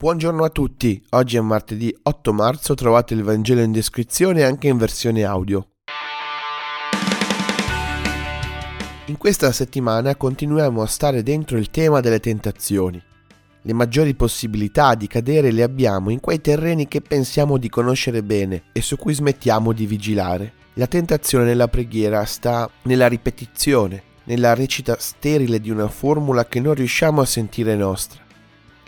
Buongiorno a tutti, oggi è martedì 8 marzo, trovate il Vangelo in descrizione anche in versione audio. In questa settimana continuiamo a stare dentro il tema delle tentazioni. Le maggiori possibilità di cadere le abbiamo in quei terreni che pensiamo di conoscere bene e su cui smettiamo di vigilare. La tentazione nella preghiera sta nella ripetizione, nella recita sterile di una formula che non riusciamo a sentire nostra.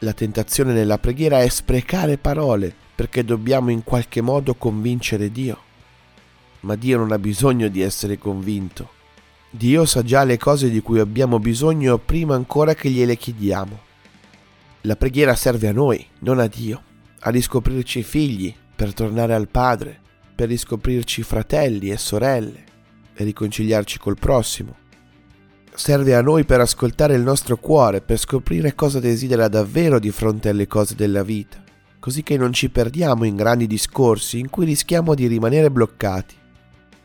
La tentazione nella preghiera è sprecare parole perché dobbiamo in qualche modo convincere Dio. Ma Dio non ha bisogno di essere convinto. Dio sa già le cose di cui abbiamo bisogno prima ancora che gliele chiediamo. La preghiera serve a noi, non a Dio, a riscoprirci figli, per tornare al Padre, per riscoprirci fratelli e sorelle, e riconciliarci col prossimo serve a noi per ascoltare il nostro cuore, per scoprire cosa desidera davvero di fronte alle cose della vita, così che non ci perdiamo in grandi discorsi in cui rischiamo di rimanere bloccati.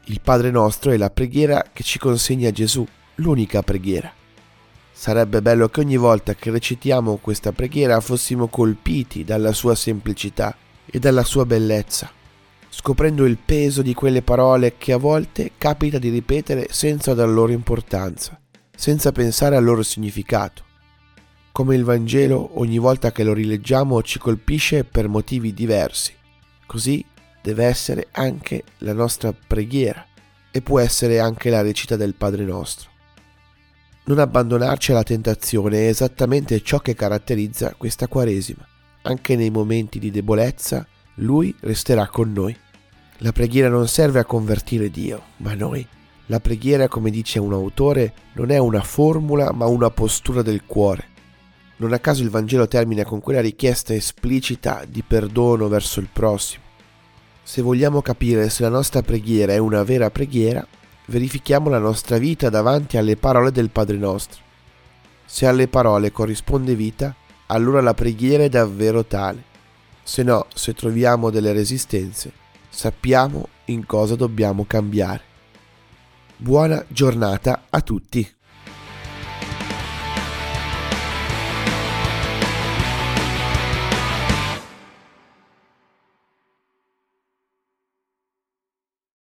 Il Padre nostro è la preghiera che ci consegna Gesù, l'unica preghiera. Sarebbe bello che ogni volta che recitiamo questa preghiera fossimo colpiti dalla sua semplicità e dalla sua bellezza, scoprendo il peso di quelle parole che a volte capita di ripetere senza dar loro importanza senza pensare al loro significato. Come il Vangelo ogni volta che lo rileggiamo ci colpisce per motivi diversi. Così deve essere anche la nostra preghiera e può essere anche la recita del Padre nostro. Non abbandonarci alla tentazione è esattamente ciò che caratterizza questa Quaresima. Anche nei momenti di debolezza, Lui resterà con noi. La preghiera non serve a convertire Dio, ma noi la preghiera, come dice un autore, non è una formula ma una postura del cuore. Non a caso il Vangelo termina con quella richiesta esplicita di perdono verso il prossimo. Se vogliamo capire se la nostra preghiera è una vera preghiera, verifichiamo la nostra vita davanti alle parole del Padre nostro. Se alle parole corrisponde vita, allora la preghiera è davvero tale. Se no, se troviamo delle resistenze, sappiamo in cosa dobbiamo cambiare. Buona giornata a tutti.